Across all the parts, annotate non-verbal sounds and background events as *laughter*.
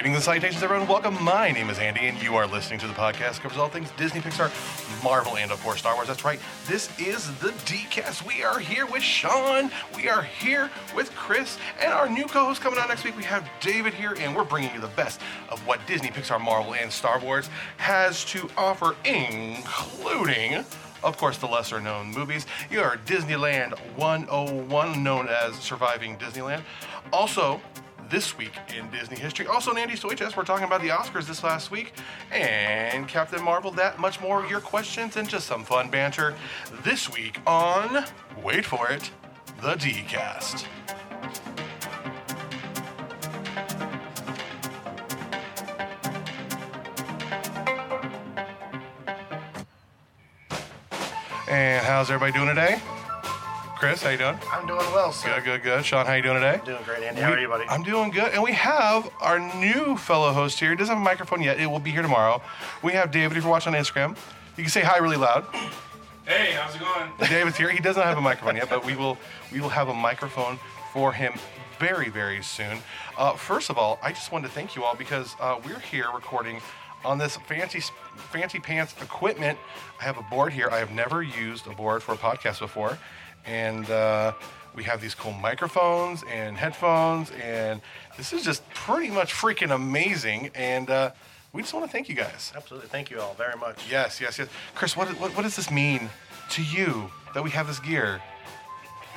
Greetings and salutations, everyone. Welcome. My name is Andy, and you are listening to the podcast that covers all things Disney, Pixar, Marvel, and of course Star Wars. That's right. This is the DCast. We are here with Sean. We are here with Chris, and our new co-host coming on next week. We have David here, and we're bringing you the best of what Disney, Pixar, Marvel, and Star Wars has to offer, including of course, the lesser known movies. Your Disneyland 101, known as Surviving Disneyland. Also, this week in Disney history. Also, Andy's Toy we're talking about the Oscars this last week and Captain Marvel, that much more, your questions, and just some fun banter this week on, wait for it, the D-Cast. And how's everybody doing today? Chris, how you doing? I'm doing well, sir. Good, good, good. Sean, how you doing today? I'm doing great, Andy. How are you, buddy? I'm doing good. And we have our new fellow host here. He doesn't have a microphone yet. It will be here tomorrow. We have David, if you're watching on Instagram. You can say hi really loud. Hey, how's it going? *laughs* David's here. He doesn't have a microphone yet, but we will we will have a microphone for him very, very soon. Uh, first of all, I just wanted to thank you all because uh, we're here recording on this fancy fancy pants equipment. I have a board here. I have never used a board for a podcast before, and uh, we have these cool microphones and headphones, and this is just pretty much freaking amazing. And uh, we just want to thank you guys. Absolutely. Thank you all very much. Yes, yes, yes. Chris, what, what, what does this mean to you that we have this gear?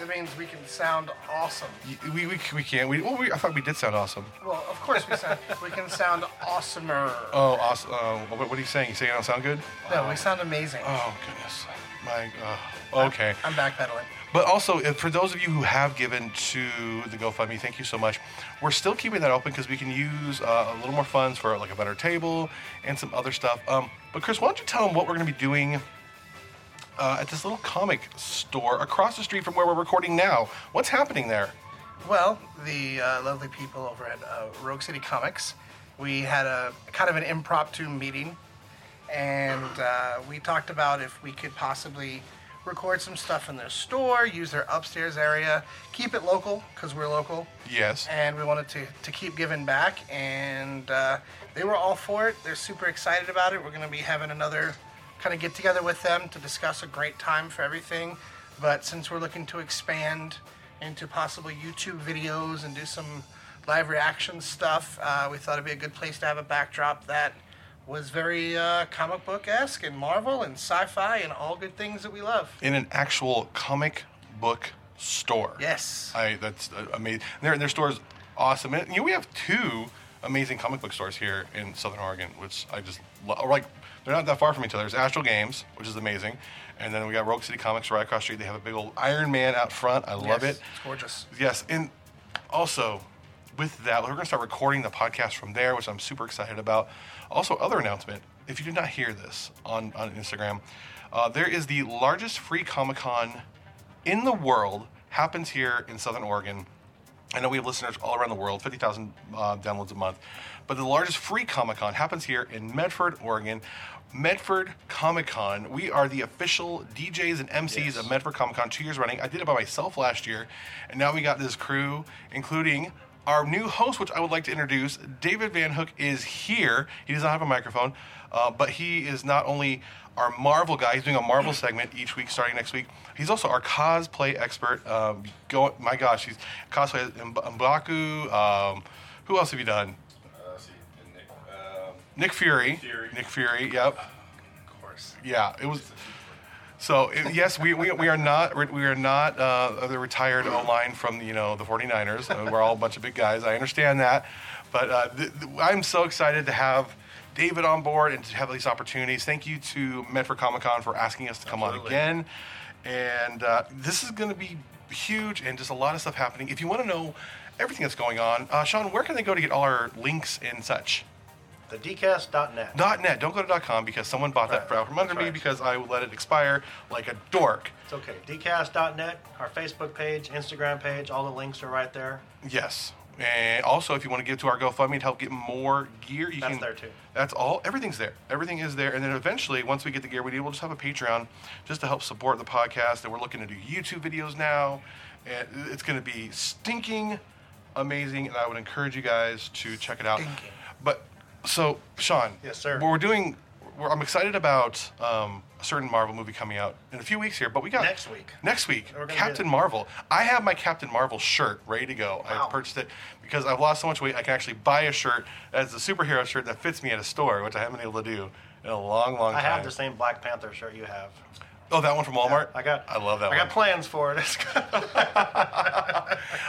That means we can sound awesome. We, we, we can't. We, well, we, I thought we did sound awesome. Well, of course we sound. we can sound awesomer. Oh, awesome. Uh, what, what are you saying? You saying I don't sound good? No, we sound amazing. Oh, goodness. My, uh, okay. I'm backpedaling. But also, if- for those of you who have given to the GoFundMe, thank you so much. We're still keeping that open because we can use uh, a little more funds for like a better table and some other stuff. Um, but Chris, why don't you tell them what we're going to be doing uh, at this little comic store across the street from where we're recording now? What's happening there? Well, the uh, lovely people over at uh, Rogue City Comics, we had a kind of an impromptu meeting, and uh, we talked about if we could possibly record some stuff in their store, use their upstairs area, keep it local because we're local. Yes. and we wanted to, to keep giving back and uh, they were all for it they're super excited about it we're going to be having another kind of get together with them to discuss a great time for everything but since we're looking to expand into possibly youtube videos and do some live reaction stuff uh, we thought it'd be a good place to have a backdrop that was very uh, comic book-esque and marvel and sci-fi and all good things that we love In an actual comic book store. yes I that's uh, amazing. Their their store is awesome. And, you know, we have two amazing comic book stores here in Southern Oregon, which I just love. Like they're not that far from each other. There's Astral Games, which is amazing, and then we got Rogue City Comics right across the street. They have a big old Iron Man out front. I love Yes, it. it's gorgeous Yes, and also with that, we're going to start recording the podcast from there, which I'm super excited about. Also, other announcement: if you did not hear this on on Instagram, uh, there is the largest free Comic Con in the world. Happens here in Southern Oregon. I know we have listeners all around the world, 50,000 uh, downloads a month. But the largest free Comic Con happens here in Medford, Oregon. Medford Comic Con. We are the official DJs and MCs of Medford Comic Con two years running. I did it by myself last year. And now we got this crew, including our new host, which I would like to introduce. David Van Hook is here. He does not have a microphone, uh, but he is not only our Marvel guy. He's doing a Marvel segment each week, starting next week. He's also our cosplay expert. Um, go, my gosh, he's cosplay Mb- Mbaku. Um, who else have you done? Uh, see, Nick, um, Nick Fury. Fury. Nick Fury. Yep. of course Yeah. It was. So yes, we, we, we are not we are not uh, the retired O line from you know the 49ers. Uh, we're all a bunch of big guys. I understand that, but uh, th- th- I'm so excited to have David on board and to have these opportunities. Thank you to Medford Comic Con for asking us to come on again, and uh, this is going to be huge and just a lot of stuff happening. If you want to know everything that's going on, uh, Sean, where can they go to get all our links and such? thedcast.net. Dot .net. Don't go to .com because someone bought that Right. from under That's me right. because I let it expire like a dork. It's okay. dcast.net, our Facebook page, Instagram page, all the links are right there. Yes. And also, if you want to give to our GoFundMe to help get more gear, you That's can. there, too. That's all. Everything's there. Everything is there. And then eventually, once we get the gear we need, we'll just have a Patreon just to help support the podcast. And we're looking to do YouTube videos now. And it's going to be stinking amazing. And I would encourage you guys to check it out. Stinking. But so, Sean. Yes, sir. What We're doing. We're, I'm excited about um, a certain Marvel movie coming out in a few weeks here. But we got Next week. Next week, Captain Marvel. I have my Captain Marvel shirt ready to go. Wow. I purchased it because I've lost so much weight. I can actually buy a shirt as a superhero shirt that fits me at a store, which I haven't been able to do in a long, long time. I have the same Black Panther shirt you have. Oh, that one from Walmart. I got. I love that I one. got plans for it. *laughs* *laughs*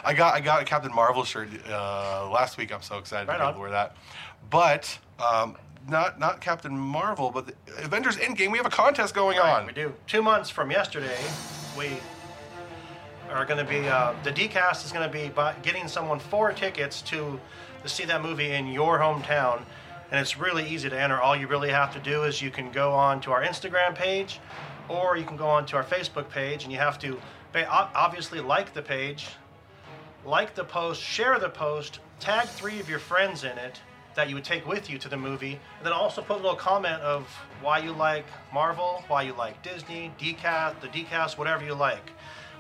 I got I got a Captain Marvel shirt uh, last week. I'm so excited Right to be able to wear that. But um, not not Captain Marvel, but the Avengers Endgame. We have a contest going on. we do. Two months from yesterday, we are going to be. Uh, the DCast is going to be getting someone four tickets to to see that movie in your hometown, and it's really easy to enter. All you really have to do is you can go on to our Instagram page, or you can go on to our Facebook page, and you have to obviously like the page, like the post, share the post, tag three of your friends in it that you would take with you to the movie, and then also put a little comment of why you like Marvel, why you like Disney, DCast, the DCast, whatever you like.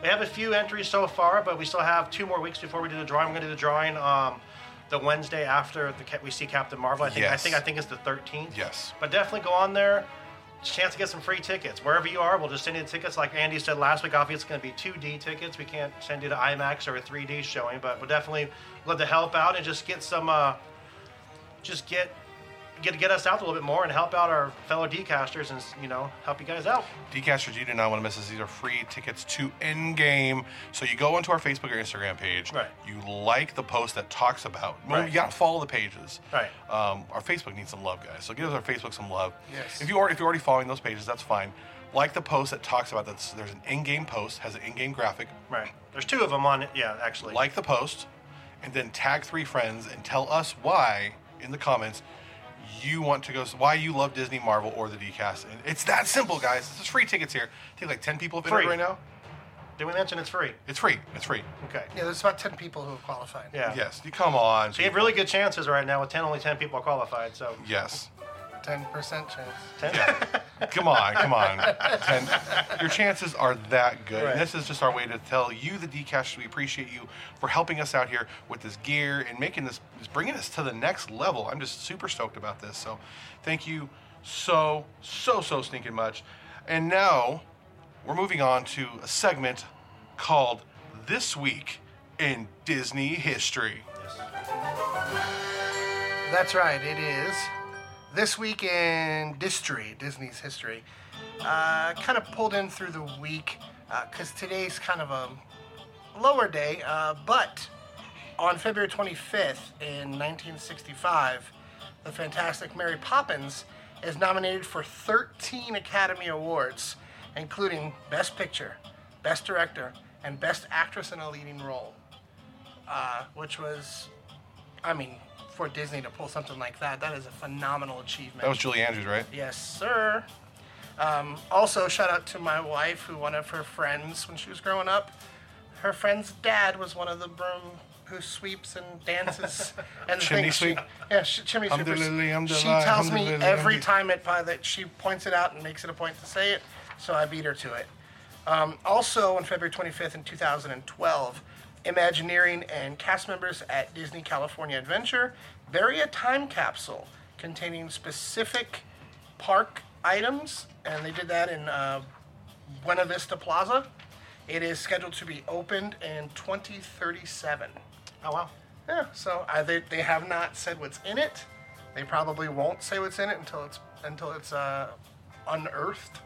We have a few entries so far, but we still have two more weeks before we do the drawing. We're going to do the drawing um, the Wednesday after the, we see Captain Marvel. I think I think I think it's the 13th. Yes. But definitely go on there. Chance to get some free tickets. Wherever you are, we'll just send you tickets. Like Andy said last week, obviously it's going to be 2D tickets. We can't send you to IMAX or a 3D showing, but we'll definitely love to help out and just get some, uh, just get get get us out a little bit more and help out our fellow Dcasters and you know help you guys out. Decasters, you do not want to miss this. These are free tickets to Endgame. So you go onto our Facebook or Instagram page. Right. You like the post that talks about. Well, Right. You got to follow the pages. Right. Um, our Facebook needs some love, guys. So give us our Facebook some love. Yes. If you are if you're already following those pages, that's fine. Like the post that talks about that. There's an Endgame post has an Endgame graphic. Right. There's two of them on it. Yeah, actually. Like the post, and then tag three friends and tell us why in the comments you want to go. Why you love Disney, Marvel, or the DCast. And it's that simple, guys. This is free tickets here. I think like ten people have entered Free. right now. Did we mention it's free? It's free. It's free. Okay. Yeah, there's about 10 people who have qualified. Yeah. Yes. You come on. So you have really good chances right now with 10, only 10 people qualified. So Yes. 10% chance. 10. Yeah. *laughs* come on. Come on. And your chances are that good. Right. And this is just our way to tell you, the Dcast, we appreciate you for helping us out here with this gear and making this, bringing us to the next level. I'm just super stoked about this. So thank you so, so, so stinking much. And now we're moving on to a segment called This Week in Disney History. Yes. That's right, it is. This week in history, Disney's history. Uh, kind of pulled in through the week because today's kind of a lower day, uh, but on February 25th in 1965, the fantastic Mary Poppins is nominated for 13 Academy Awards, including Best Picture, Best Director, and Best Actress in a Leading Role, uh, which was, I mean, for Disney to pull something like that, that is a phenomenal achievement. That was Julie Andrews, right? Yes, sir. Um, also, shout out to my wife, who one of her friends when she was growing up, her friend's dad was one of the broom who sweeps and dances *laughs* and the Chimney things she- sweep? yeah, sh- chimney. Alhamdulillah, She tells me every time it uh, that she points it out and makes it a point to say it, so I beat her to it. Um, also, on February 25th in 2012, Imagineering and cast members at Disney California Adventure bury a time capsule containing specific park items, and they did that in uh, Buena Vista Plaza. It is scheduled to be opened in 2037. Oh, wow. Yeah, so uh, they, they have not said what's in it. They probably won't say what's in it until it's until it's uh, unearthed.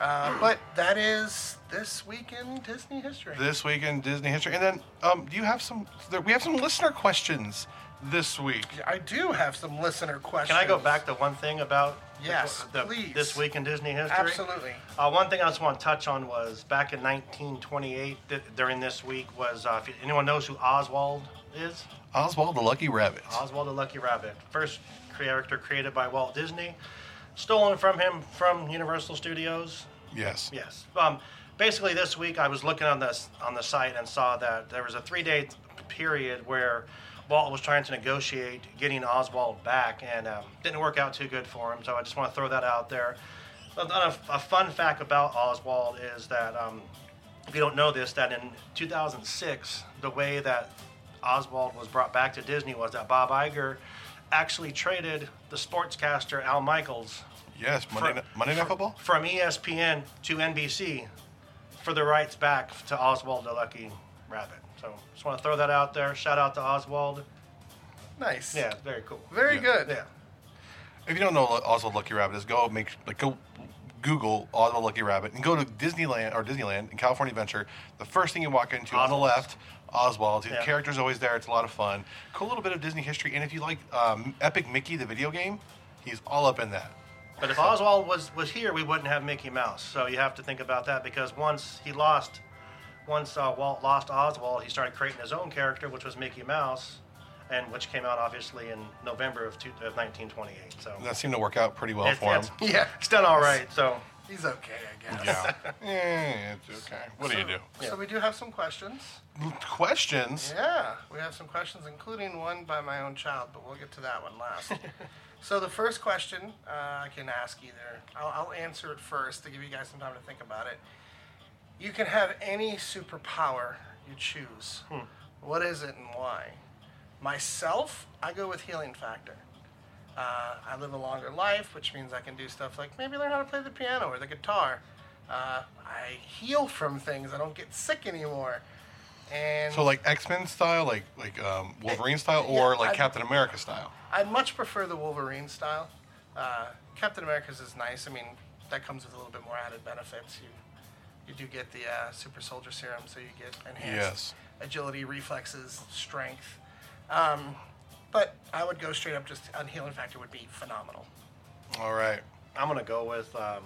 Uh, but that is this week in Disney history. this week in Disney history. And then, um, do you have some? We have some listener questions this week. I do have some listener questions. Can I go back to one thing about Yes, the, please. this week in Disney history? Absolutely. Uh, one thing I just want to touch on was back in 1928, th- during this week, was uh, if anyone knows who Oswald is? Oswald the Lucky Rabbit. Oswald the Lucky Rabbit, first character created by Walt Disney, stolen from him from Universal Studios. Yes. Yes. Um, basically, this week I was looking on this on the site and saw that there was a three-day period where Walt was trying to negotiate getting Oswald back, and um, didn't work out too good for him. So I just want to throw that out there. A, a, a fun fact about Oswald is that um, if you don't know this, that in 2006, the way that Oswald was brought back to Disney was that Bob Iger actually traded the sportscaster Al Michaels Yes, Monday, Night- Monday Night Football. from ESPN to NBC for the rights back to Oswald the Lucky Rabbit. So just want to throw that out there. Shout out to Oswald. Nice. Yeah, very cool. Very Yeah. good. Yeah. If you don't know what Oswald Lucky Rabbit is, go make like go Google Oswald Lucky Rabbit and go to Disneyland or Disneyland in California Adventure. The first thing you walk into on the left, Oswald. The Yeah. character's always there. It's a lot of fun. Cool little bit of Disney history. And if you like um, Epic Mickey, the video game, he's all up in that. But if Oswald was, was here, we wouldn't have Mickey Mouse. So you have to think about that because once he lost, once uh, Walt lost Oswald, he started creating his own character, which was Mickey Mouse, and which came out obviously in November of, two, of 1928. So That seemed to work out pretty well It's- for him. it's- Yeah. it's done all right. So He's okay, I guess. Yeah. *laughs* Eh, it's okay. What do you do? So we do have some questions. Questions? Yeah, we have some questions, including one by my own child, but we'll get to that one last. *laughs* so the first question uh, I can ask either. I'll, I'll answer it first to give you guys some time to think about it. You can have any superpower you choose. What is it and why? Myself, I go with healing factor. Uh, I live a longer life, which means I can do stuff like maybe learn how to play the piano or the guitar. Uh, I heal from things. I don't get sick anymore. And So like X Men style, like like um, Wolverine style, or Yeah, like I- Captain America style. I'd much prefer the Wolverine style. Uh, Captain America's is nice. I mean, that comes with a little bit more added benefits. You you do get the uh, super soldier serum, so you get enhanced Yes. agility, reflexes, strength. Um, but I would go straight up. Just on healing factor would be phenomenal. All right. I'm gonna go with um,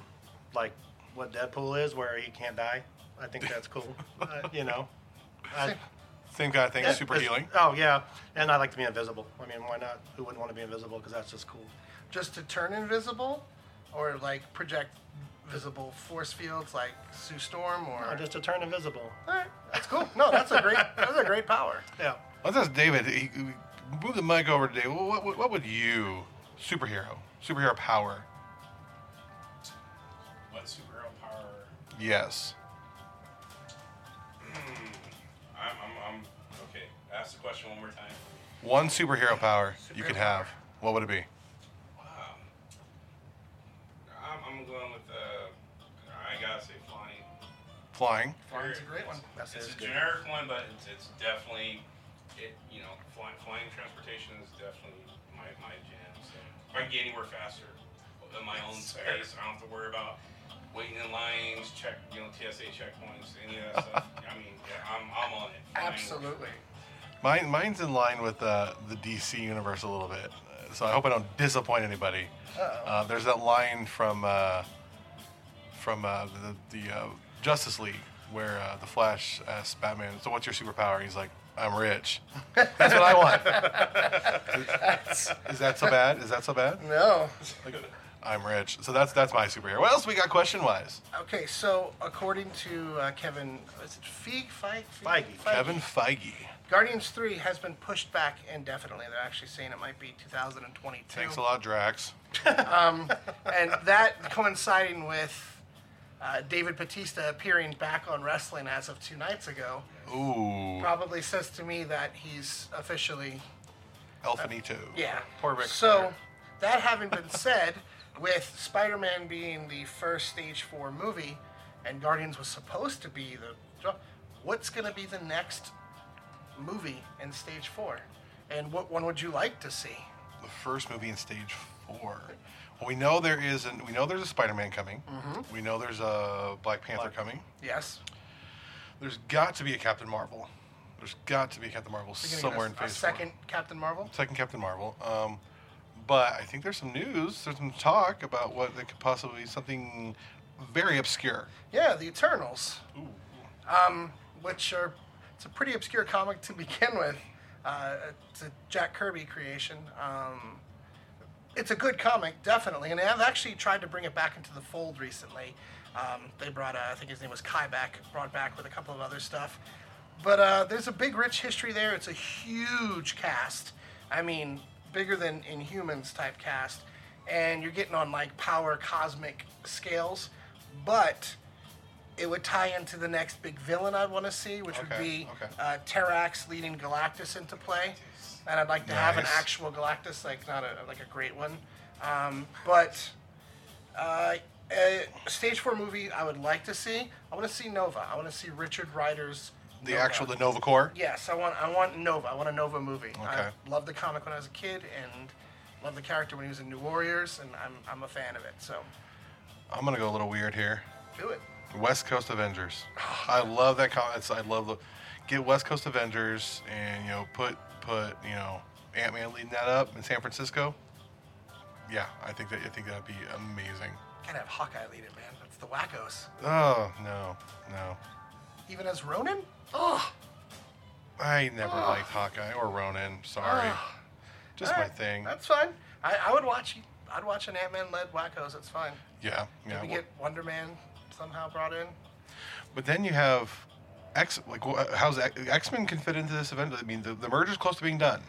like what Deadpool is, where he can't die. I think that's cool. *laughs* uh, you know. I, Same kind of thing. super it's- healing. Oh yeah, and I like to be invisible. I mean, why not? Who wouldn't want to be invisible? Because that's just cool. Just to turn invisible, or like project visible force fields like Sue Storm, or Or just to turn invisible. All right, that's cool. No, that's a great *laughs* that's a great power. Yeah. Let's ask David. He, he- move the mic over to David. What, what, what would you, superhero, superhero power? What superhero power? Yes. Hmm. Ask the question one more time. One superhero power you Superhero could have. What would it be? Wow. I'm, I'm going with uh, I gotta say flying. Flying. Flying's a great one. It's a good. generic one, but it's, it's definitely it. You know, flying, flying transportation is definitely my, my jam. So if I can get anywhere faster in my own Sir. space, I don't have to worry about waiting in lines, check you know TSA checkpoints, any of that stuff. *laughs* I mean, yeah, I'm, I'm on it. Flying works. Absolutely. Mine, mine's in line with uh, the DC universe a little bit, Uh, so I hope I don't disappoint anybody. Uh, there's that line from uh, from uh, the, the uh, Justice League where uh, the Flash asks Batman, "So what's your superpower?" He's like, "I'm rich." That's what I want. is, *laughs* is that so bad? Is that so bad? No. Like, I'm rich. So that's that's my superhero. What else we got question wise? Okay, so according to uh, Kevin, is it Feige? Feige? Feige. Kevin Feige. Guardians 3 has been pushed back indefinitely. They're actually saying it might be 2022. Thanks a lot, Drax. *laughs* And that coinciding with uh, David Batista appearing back on wrestling as of two nights ago Ooh, probably says to me that he's officially El Finito. Yeah. Poor Ric So, Flair. that having been said, with Spider Man being the first stage four movie, and Guardians was supposed to be the. What's going to be the next movie in stage four? And what one would you like to see? the first movie in stage four. Well, we know there is an, we know there's a Spider-Man coming. Mm-hmm. We know there's a Black Panther Black- coming. Yes. There's got to be a Captain Marvel. There's got to be a Captain Marvel somewhere get in a, a second four. Captain Marvel? Second Captain Marvel. Um, but I think there's some news. There's some talk about what that could possibly be something very obscure. Yeah, the Eternals. Um, which are it's a pretty obscure comic to *laughs* begin with. Uh, it's a Jack Kirby creation. Um, it's a good comic, definitely, and they've actually tried to bring it back into the fold recently. Um, they brought, uh, I think his name was Kai back, brought back with a couple of other stuff. But uh, there's a big, rich history there. It's a huge cast. I mean, bigger than Inhumans type cast, and you're getting on like power cosmic scales. But it would tie into the next big villain I'd want to see, which would Okay, be okay. uh, Terrax leading Galactus into play. And I'd like to have an Nice. actual Galactus, like not a like a great one. Um, but uh, a stage four movie I would like to see. I want to see Nova. I want to see Richard Rider's. The Nova. actual the Nova Corps. Yes, I want I want Nova. I want a Nova movie. Okay. I loved the comic when I was a kid and loved the character when he was in New Warriors, and I'm I'm a fan of it. So I'm gonna go a little weird here. do it. West Coast Avengers. I love that comic. I love the get West Coast Avengers and you know put put you know Ant Man leading that up in San Francisco. Yeah, I think that I think that'd be amazing. Gotta have Hawkeye lead it, man. That's the wackos. Oh no, no. Even as Ronin? Oh, I never liked Hawkeye or Ronin. Sorry, just my thing. That's fine. I, I would watch. I'd watch an Ant Man led wackos. That's fine. Yeah, Did yeah. we well- get Wonder Man somehow brought in? But then you have X. Like, how's X Men can fit into this event? I mean, the, the merger's close to being done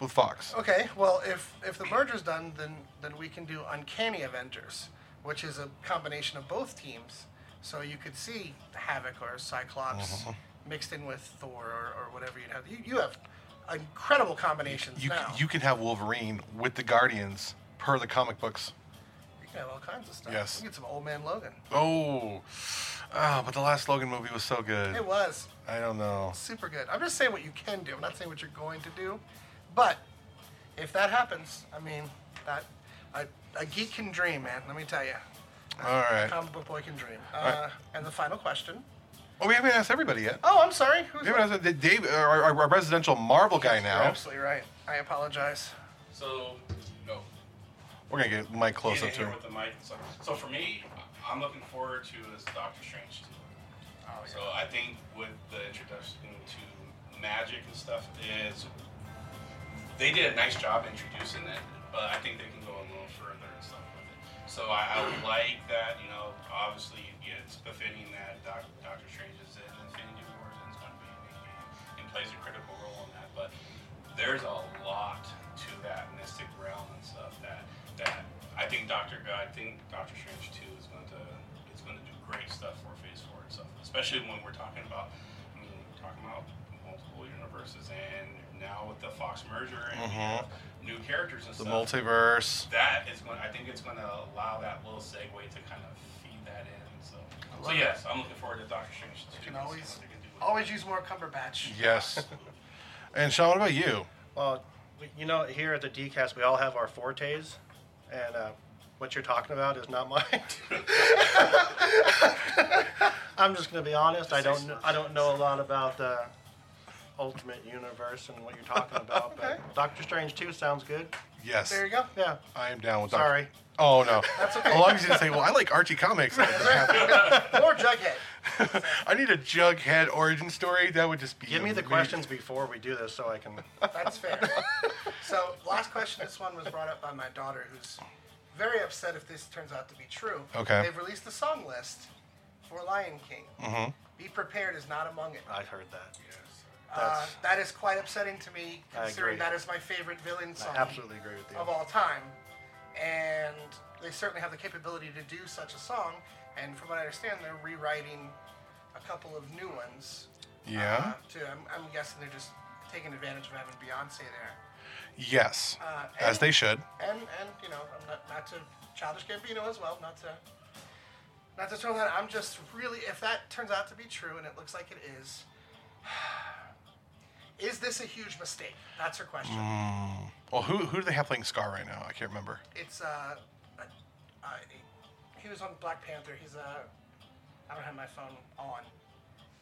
with Fox. Okay, well, if if the merger's done, then then we can do Uncanny Avengers, which is a combination of both teams. So you could see Havoc or Cyclops mm-hmm. mixed in with Thor or, or whatever you'd have. You, you have incredible combinations You c- now. you can have Wolverine with the Guardians per the comic books. You can have all kinds of stuff. Yes. You get some Old Man Logan. Oh, ah, but the last Logan movie was so good. It was I don't know. super good. I'm just saying what you can do. I'm not saying what you're going to do, but if that happens, I mean that a, a geek can dream, man. Let me tell you. All right. Comic book boy can dream. Uh, right. And the final question. Oh, we haven't asked everybody yet. Oh, I'm sorry. Who's We haven't asked Dave, our, our, our residential Marvel guy You're now. absolutely right. I apologize. So, no. We're gonna get Mike close up to here him. with the mic. So, so for me, I'm looking forward to this Doctor Strange two. Oh, So I think with the introduction to magic and stuff is they did a nice job introducing it, but I think they can go a little further and stuff with it. So I, I would like that, you know, obviously it's befitting that Doc, Doctor Strange is in Infinity Wars and is going to be the game and plays a critical role in that. But there's a lot to that mystic realm I think Doctor I think Doctor Strange two is going to is going to do great stuff for Phase Four and stuff, especially when we're talking about I mean we're talking about multiple universes and now with the Fox merger and we Mhm. new characters and stuff. The stuff. multiverse. That is going. I think it's going to allow that little segue to kind of feed that in. So, so yes, I'm looking forward to Doctor Strange two. can always can do with always use more Cumberbatch. Yes. *laughs* and Sean, what about you? Well, you know, here at the DCast, we all have our fortes, and uh, what you're talking about is not mine. *laughs* I'm just going to be honest. I don't. I don't know a lot about the Ultimate Universe and what you're talking about. But Doctor Strange 2 sounds good. Yes. There you go. Yeah. I am down with that. Sorry. Oh no. *laughs* That's okay. As long as you say, "Well, I like Archie comics," *laughs* More Jughead. *laughs* I need a Jughead origin story. That would just be. Give me the amazing. questions before we do this, so I can. That's fair. so, last question. This one was brought up by my daughter, who's very upset if this turns out to be true. Okay. They've released the song list for Lion King. Mm-hmm. Be prepared is not among it. I've heard that. Uh, That's- quite upsetting to me, I considering agree. that is my favorite villain song I absolutely agree with you. of all time. And they certainly have the capability to do such a song. And from what I understand, they're rewriting a couple of new ones. Yeah. Uh, to, I'm, I'm guessing they're just taking advantage of having Beyonce there. Yes. Uh, As they should. And and you know, I'm not, not to childish Gambino as well, not to not to throw that. I'm just really, if that turns out to be true, and it looks like it is, *sighs* is this a huge mistake? That's her question. Mm. Well, who who do they have playing Scar right now? I can't remember. It's uh, uh, uh, he was on Black Panther. He's uh, I don't have my phone on.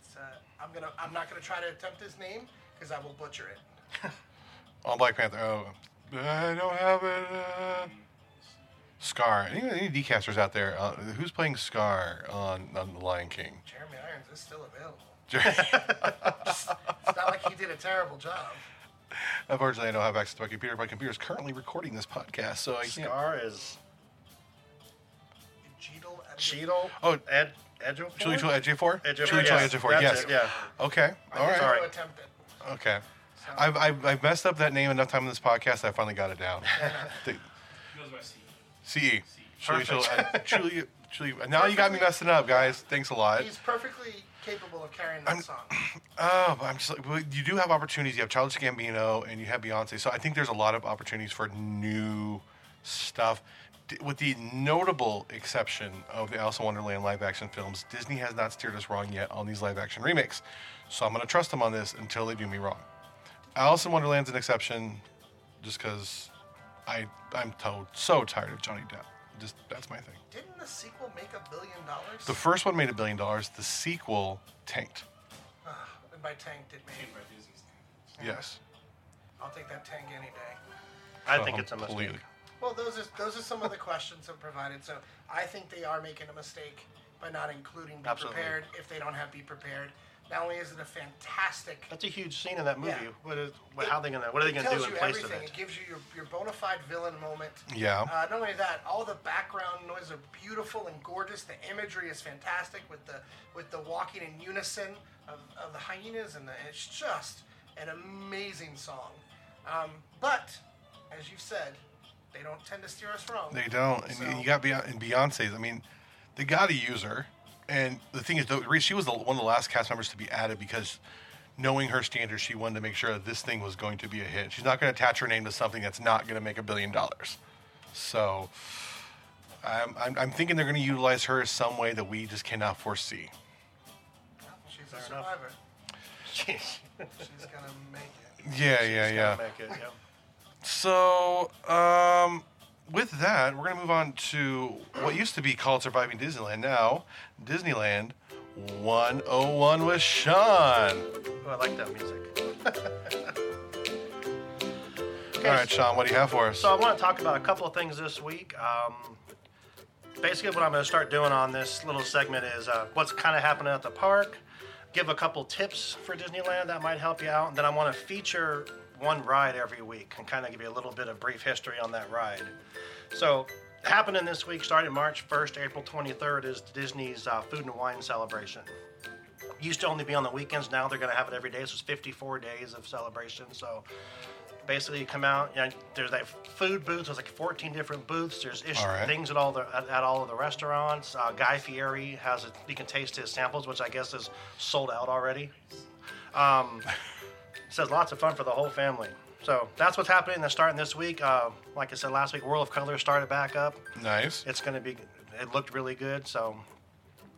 It's, uh, I'm gonna, I'm not gonna try to attempt his name because I will butcher it. *laughs* on Black Panther. Oh, I don't have it. Uh... Scar. Any, any decasters out there? Uh, who's playing Scar on, on The Lion King? Jeremy Irons is still available. *laughs* *laughs* It's not like he did a terrible job. Unfortunately, I don't have access to my computer. My computer is currently recording this podcast, so I can't. Scar is Cheadle. Cheadle. Oh, Ed. Ejiofor? Chili Chili Edge 4 Ejiofor, Chili Chili yes, Edge 4 that's yes. yeah. Okay. All right. Sorry. Attempt it. Okay. I've, I've, I've messed up that name enough time in this podcast. I finally got it down. *laughs* The- He goes by C. CE. Chili Chili Perfect. Ed- Chili uh, now you got me messing up, guys. Thanks a lot. He's perfectly capable of carrying that I'm- song. *clears throat* Oh, but I'm just like, well, you do have opportunities. You have Childish Gambino and you have Beyonce. So I think there's a lot of opportunities for new stuff. D- With the notable exception of the Alice in Wonderland live action films, Disney has not steered us wrong yet on these live action remakes. So I'm going to trust them on this until they do me wrong. Alice in Wonderland's an exception just because I, I'm to- so tired of Johnny Depp. Just That's my thing. Didn't the sequel make a billion dollars? The first one made a billion dollars, the sequel tanked. Ah, and by tanked it made. Came by Disney's standards. Yes. I'll take that tank any day. I think it's a Completely. mistake. Well, those are those are some of the questions that provided. So I think they are making a mistake by not including be Absolutely. prepared if they don't have be prepared. Not only is it a fantastic That's a huge scene in that movie. Yeah. What is? What, how they gonna? What are they it gonna do in you place everything. of It it? gives you your, your bona fide villain moment. Yeah. Uh, not only that, all the background noise are beautiful and gorgeous. The imagery is fantastic with the with the walking in unison of, of the hyenas, and the, it's just an amazing song. Um, but as you've said, they don't tend to steer us wrong. They don't, and So- you got Beyonce, and Beyonce's. I mean, they got to use her. And the thing is, though, Reese, she was the, one of the last cast members to be added because, knowing her standards, she wanted to make sure that this thing was going to be a hit. She's not going to attach her name to something that's not going to make a billion dollars. So, I'm, I'm, I'm thinking they're going to utilize her some way that we just cannot foresee. She's a survivor. *laughs* She's gonna make it. Yeah, yeah, yeah. Make it, yeah. So, um, with that, we're going to move on to what used to be called Surviving Disneyland. Now, Disneyland 101 with Sean. Oh, I like that music. *laughs* All right, Sean, what do you have for us? So I want to talk about a couple of things this week. Um, basically, what I'm going to start doing on this little segment is uh, what's kind of happening at the park. Give a couple tips for Disneyland that might help you out, and then I want to feature one ride every week and kind of give you a little bit of brief history on that ride. So, happening this week, starting March 1st, April 23rd, is Disney's uh, Food and Wine Celebration. Used to only be on the weekends. Now they're going to have it every day. So it's 54 days of celebration. So basically you come out and there's that food booth there's like 14 different booths there's ish- right. things at all the at, at all of the restaurants uh, guy fieri has a, you can taste his samples which i guess is sold out already um, says lots of fun for the whole family. So that's what's happening. That's starting this week. Uh, like i said last week world of color started back up. Nice. it's going to be it looked really good so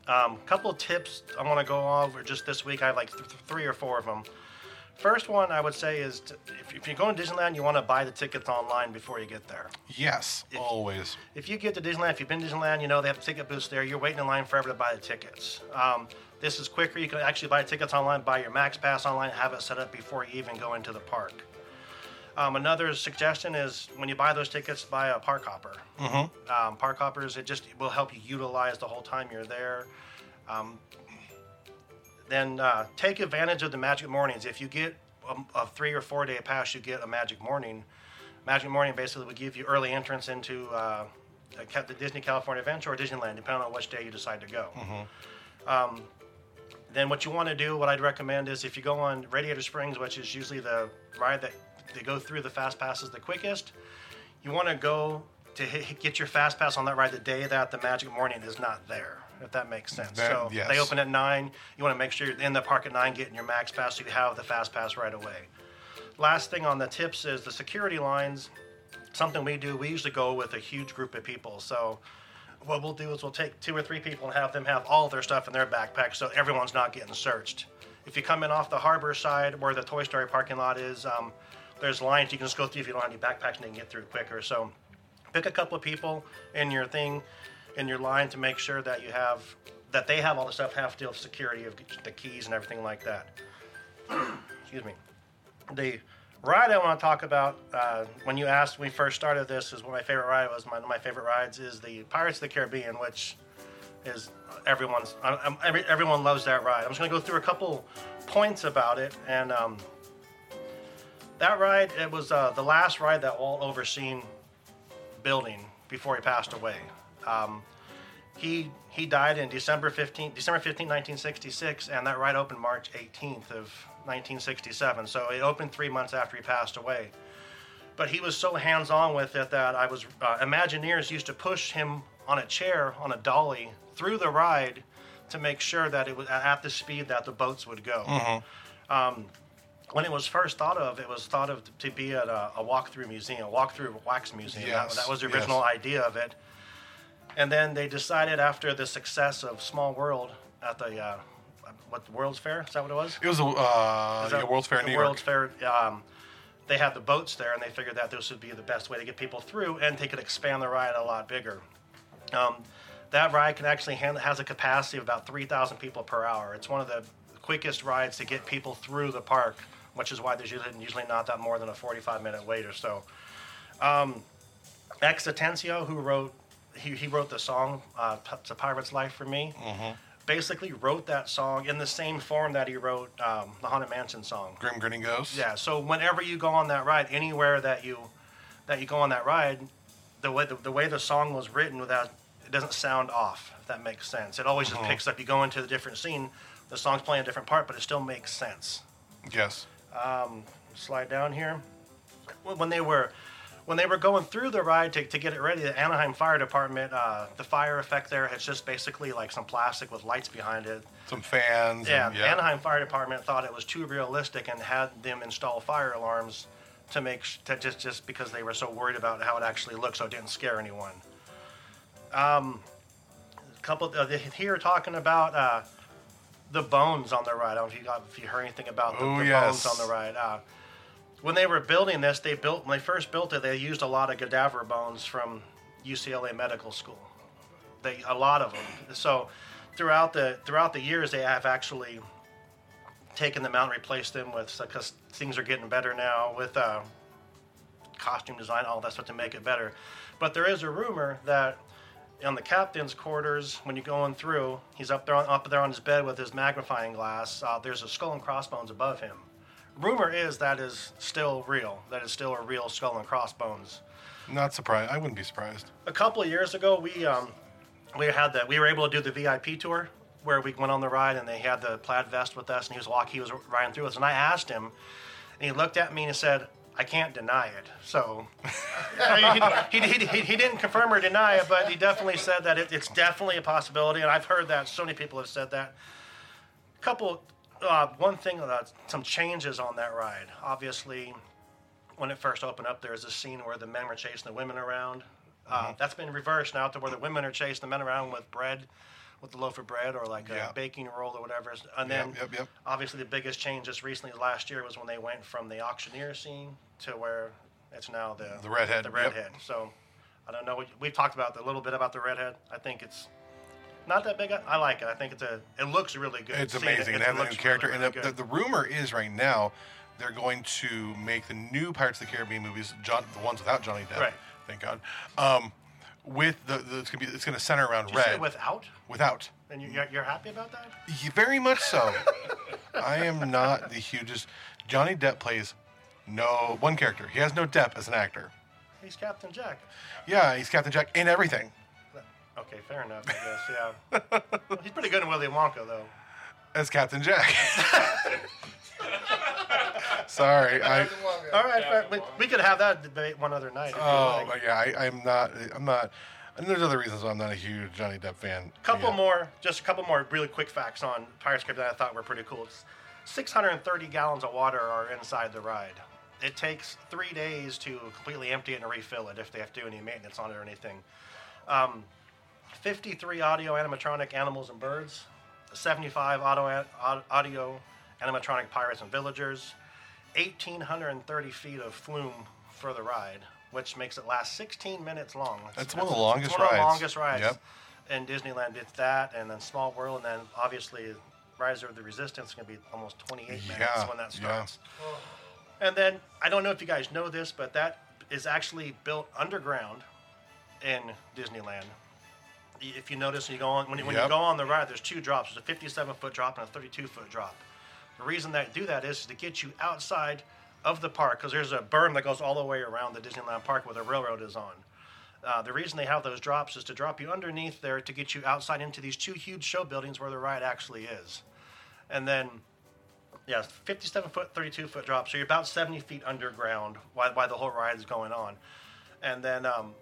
a um, couple of tips i want to go over just this week i have like th- three or four of them first one i would say is to, if, if you're going to disneyland you want to buy the tickets online before you get there Yes, always. if you get to Disneyland, if you've been to Disneyland, you know they have ticket booths there. You're waiting in line forever to buy the tickets. Um, this is quicker. You can actually buy tickets online, buy your Max Pass online, have it set up before you even go into the park. Um, another suggestion is when you buy those tickets, buy a park hopper. Mm-hmm. Um, park hoppers, it just will help you utilize the whole time you're there. Um, then uh, take advantage of the magic mornings. If you get a, a three or four day pass, you get a magic morning. Magic morning basically will give you early entrance into uh, a the Disney California Adventure or Disneyland, depending on which day you decide to go. Um, then what you want to do, what I'd recommend is if you go on Radiator Springs, which is usually the ride that they go through the fast passes the quickest, you want to go to hit, get your fast pass on that ride the day that the Magic Morning is not there. If that makes sense. That- so yes. they open at nine. You want to make sure you're in the park at nine, getting your max pass, so you have the fast pass right away. Last thing on the tips is the security lines. Something we do, we usually go with a huge group of people. So what we'll do is we'll take two or three people and have them have all their stuff in their backpack so everyone's not getting searched. If you come in off the harbor side where the Toy Story parking lot is, um, there's lines you can just go through if you don't have any backpacks and they can get through quicker. So pick a couple of people in your thing, in your line to make sure that you have, that they have all the stuff, to deal security of the keys and everything like that. *clears throat* Excuse me. The ride I want to talk about, uh, when you asked when we first started this, is what my favorite ride was. One of my favorite rides is the Pirates of the Caribbean, which is everyone's. Every, everyone loves that ride. I'm just going to go through a couple points about it, and um, that ride it was uh, the last ride that Walt overseen building before he passed away. Um, he he died in December 15, December 15, 1966, and that ride opened March 18th of 1967. So it opened three months after he passed away. But he was so hands-on with it that I was uh, Imagineers used to push him on a chair on a dolly through the ride to make sure that it was at the speed that the boats would go. Um, when it was first thought of, it was thought of to be at a, a walk-through museum, a walk-through wax museum. That- Yes, that, was the yes. original idea of it. And then they decided after the success of Small World at the uh, what World's Fair is that what it was? It was a uh, yeah, World's Fair in New World's York. Fair. Um, they had the boats there, and they figured that this would be the best way to get people through, and they could expand the ride a lot bigger. Um, that ride can actually handle, has a capacity of about 3,000 people per hour. It's one of the quickest rides to get people through the park, which is why there's usually, usually not that more than a 45 minute wait or so. Um, X Atencio, who wrote he, he wrote the song uh, "It's a Pirate's Life" for me. Basically, wrote that song in the same form that he wrote um, the Haunted Mansion song. Grim Grinning Ghost. Yeah. So whenever you go on that ride, anywhere that you that you go on that ride, the way the, the way the song was written, without it doesn't sound off. If that makes sense, it always just picks up. You go into a different scene, the song's playing a different part, but it still makes sense. Yes. Slide down here. When they were when they were going through the ride to, to get it ready, the Anaheim Fire Department, uh, the fire effect there, it's just basically like some plastic with lights behind it. Some fans. Yeah, and- the Anaheim Fire Department thought it was too realistic and had them install fire alarms to make sh- to just just because they were so worried about how it actually looked, so it didn't scare anyone. Um, a couple uh, here talking about uh, the bones on the ride. I don't know if you got if you heard anything about the, Oh, the yes. bones on the ride. Uh, when they were building this, they built when they first built it, they used a lot of cadaver bones from UCLA Medical School. They a lot of them. So throughout the throughout the years, they have actually taken them out and replaced them with because things are getting better now with uh, costume design, all that stuff to make it better. But there is a rumor that on the captain's quarters, when you're going through, he's up there on, up there on his bed with his magnifying glass. Uh, there's a skull and crossbones above him. Rumor is that is still real. That is still a real skull and crossbones. Not surprised. I wouldn't be surprised. A couple of years ago, we um, we had that. We were able to do the VIP tour where we went on the ride, and they had the plaid vest with us, and he was walking. He was riding through us, and I asked him, and he looked at me and he said, "I can't deny it." So he, he, he, he, didn't confirm or deny it, but he definitely said that it, it's definitely a possibility, and I've heard that so many people have said that. A Couple, uh, one thing, about some changes on that ride. Obviously, when it first opened up, there was a scene where the men were chasing the women around. Uh, that's been reversed now to where the women are chasing the men around with bread, with a loaf of bread or like Yeah. a baking roll or whatever. And then, yep, yep. obviously, the biggest change just recently last year was when they went from the auctioneer scene to where it's now the The redhead, The yep. redhead. So I don't know. We've talked about a little bit about the redhead. I think it's not that big. I like it. I think it's a. It looks really good. It's Seeing amazing. it and have that looks new character. really, and the, the, the rumor is right now they're going to make the new Pirates of the Caribbean movies, John, the ones without Johnny Depp. Right. Thank God. Um, with the, the it's gonna be it's gonna center around Did red. without, without. and you- you're, you're happy about that? Yeah, Very much so. *laughs* I am not the hugest. Johnny Depp plays no one character. He has no Depp as an actor. He's Captain Jack. Yeah, he's Captain Jack in everything. Okay, fair enough. I guess. Yeah. *laughs* He's pretty good in Willy Wonka, though. As Captain Jack. Sorry, I. All right, fair. We, we could have that debate one other night. If Oh, you like. but yeah, I, I'm not. I'm not. And there's other reasons why I'm not a huge Johnny Depp fan. couple Yeah. more, just a couple more really quick facts on Pirates Caribbean that I thought were pretty cool. It's 630 gallons of water are inside the ride. It takes three days to completely empty it and refill it if they have to do any maintenance on it or anything. Um, 53 audio animatronic animals and birds, 75 auto, audio animatronic pirates and villagers, 1,830 feet of flume for the ride, which makes it last 16 minutes long. That's one of the longest it's one of the longest rides. Yep. And Disneyland did that, and then Small World, and then obviously Rise of the Resistance is going to be almost 28 minutes Yeah, when that starts. yeah. starts. And then I don't know if you guys know this, but that is actually built underground in Disneyland. If you notice, you go on when, you- when you go on the ride, there's two drops. There's a 57 foot drop and a 32 foot drop. The reason that do that is to get you outside of the park because there's a berm that goes all the way around the Disneyland park where the railroad is on. Uh, the reason they have those drops is to drop you underneath there to get you outside into these two huge show buildings where the ride actually is. And then, yeah, 57 foot, 32 foot drop. So you're about 70 feet underground while, while the whole ride is going on. And then um,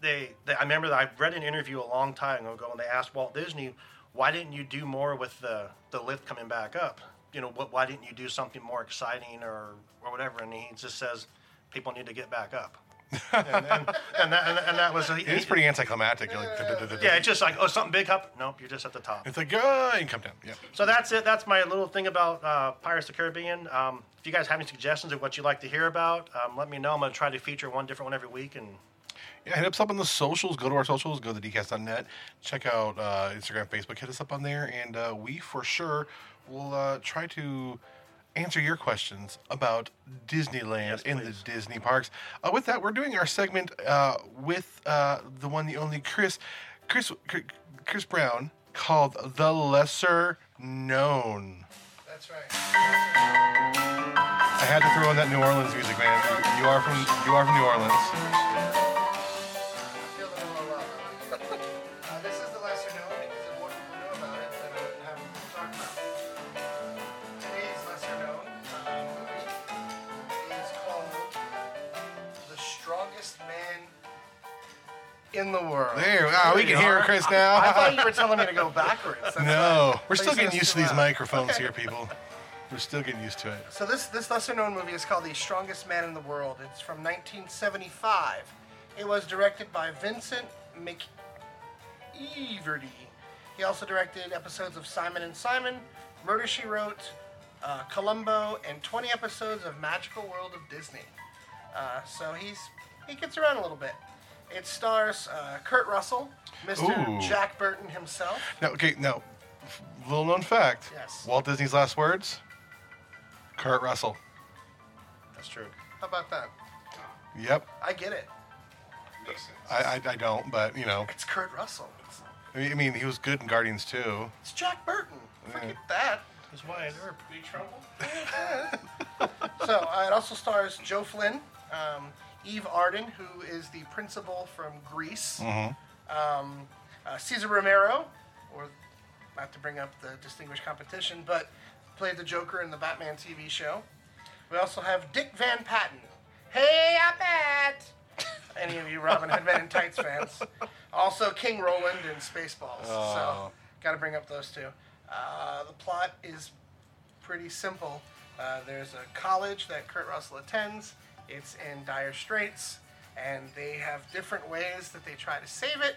they, they I remember that I read an interview a long time ago, and they asked Walt Disney, "Why didn't you do more with the the lift coming back up? You know, what, why didn't you do something more exciting or or whatever?" And he just says, "People need to get back up." and, and, and, that, and, that was It's pretty anticlimactic. Like, yeah, it's just like oh something big up. Nope, you're just at the top. It's like, uh, and come down. Yeah. So that's it. That's my little thing about uh, Pirates of the Caribbean. Um, if you guys have any suggestions of what you'd like to hear about, um, let me know. I'm going to try to feature one different one every week. And Yeah, hit us up on the socials. Go to our socials. Go to the dcast.net. Check out uh, Instagram, Facebook. Hit us up on there, and uh, we for sure will uh, try to answer your questions about Disneyland in the Disney parks. Uh, with that, we're doing our segment uh, with uh, the one, the only Chris, Chris, Chris Brown, called "The Lesser Known." That's right. I had to throw in that New Orleans music, man. You are from you are from New Orleans. In the World. There, ah, we can hear Chris now. I now. thought you *laughs* were telling me to go backwards. That's No, why. we're still getting used to these loud. microphones Okay. here, people. We're still getting used to it. So this this lesser known movie is called The Strongest Man in the World. It's from 1975. It was directed by Vincent McEveety. He also directed episodes of Simon and Simon, Murder She Wrote, uh, Columbo, and 20 episodes of Magical World of Disney. Uh, so he's he gets around a little bit. It stars uh, Kurt Russell, Mr. Ooh. Jack Burton himself. Now, okay, now, f- little known fact. Yes. Walt Disney's last words. Kurt Russell. that's true. How about that? Yep. I get it. I, I, I don't, but you know, It's Kurt Russell. It's, I mean, I mean, he was good in Guardians too. it's Jack Burton. Forget that. That's why I never. Big trouble. *laughs* So uh, it also stars Joe Flynn, um, Eve Arden, who is the principal from Grease, um, uh, Cesar Romero, or not to bring up the distinguished competition, but played the Joker in the Batman TV show. We also have Dick Van Patten. Hey, I bet! *laughs* Any of you Robin Hood Men in Tights fans? Also King Roland in Spaceballs. So Oh. got to bring up those two. Uh, the plot is pretty simple. Uh, there's a college that Kurt Russell attends. It's in dire straits, and they have different ways that they try to save it.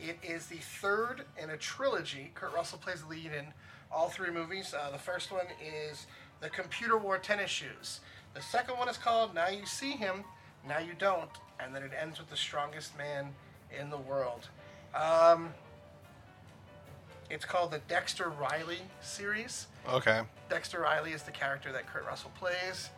It is the third in a trilogy. Kurt Russell plays the lead in all three movies. Uh, the first one is The Computer Wore Tennis Shoes. The second one is called Now You See Him, Now You Don't, and then it ends with The Strongest Man in the World. Um, it's called the Dexter Riley series. Okay. Dexter Riley is the character that Kurt Russell plays.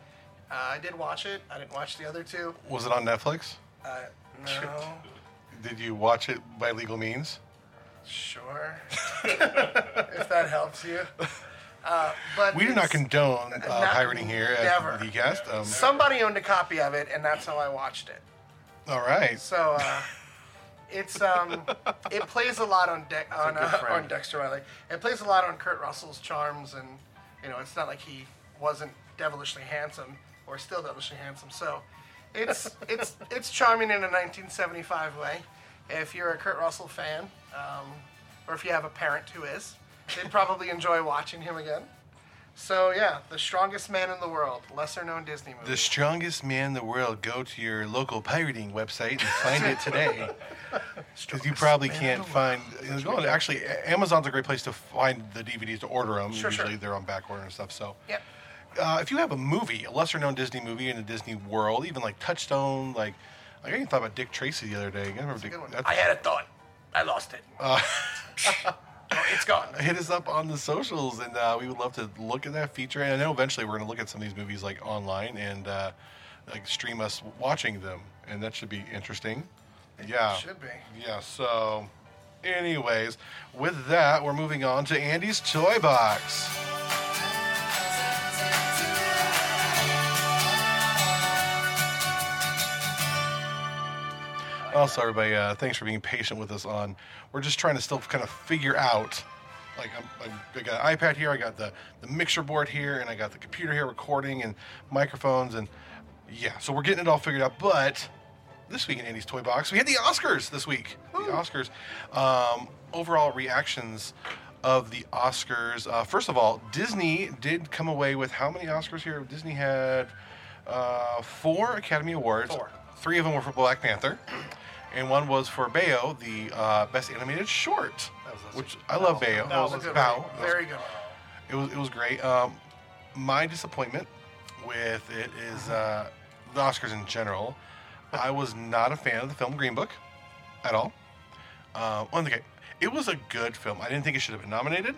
Uh, I did watch it. I didn't watch the other two. Was it on Netflix? Uh, no, *laughs* Did you watch it by legal means? sure. *laughs* if that helps you. Uh, but We do not condone uh, Not- pirating here never. at the cast. Um, Somebody owned a copy of it, and that's how I watched it. all right. So uh, it's um, *laughs* it plays a lot on De- on, uh, on Dexter Riley. It plays a lot on Kurt Russell's charms, and you know, it's not like he wasn't devilishly handsome or still devilishly handsome. So it's it's it's charming in a 1975 way. If you're a Kurt Russell fan, um, or if you have a parent who is, they'd probably enjoy watching him again. So yeah, the strongest man in the world, lesser known Disney movie. The strongest man in the world. Go to your local pirating website and find it today. *laughs* Because you probably can't find. You know, go on- actually, Amazon's a great place to find the DVDs to order them. Sure, sure. Usually they're on back order and stuff. So, Yep. Uh, if you have a movie, a lesser known Disney movie in the Disney world, even like Touchstone, like, like I even thought about Dick Tracy the other day. I remember Dick. Good one. that's- I had a thought. I lost it. *laughs* *laughs* oh, it's gone. *laughs* hit us up on the socials, and uh, we would love to look at that feature. And I know eventually we're going to look at some of these movies like online and uh, like stream us watching them, and that should be interesting. Yeah, should be. Yeah. So, anyways, with that, we're moving on to Andy's toy box. Also, everybody, uh, thanks for being patient with us on. We're just trying to still kind of figure out. Like, I'm, I'm, I got an iPad here, I got the, the mixer board here, and I got the computer here recording and microphones, and yeah, so we're getting it all figured out. But this week in Andy's Toy Box, we had the Oscars this week. The Oscars. Um, overall reactions of the Oscars. Uh, first of all, Disney did come away with how many Oscars here? Disney had uh, four Academy Awards. Four. Three of them were for Black Panther, and one was for Bao, the uh, best animated short. That was which I love. Bao That was a good one. Very good. It was it was great. Um, my disappointment with it is uh, the Oscars in general. I was not a fan of the film Green Book at all. Um, okay, it was a good film. I didn't think it should have been nominated.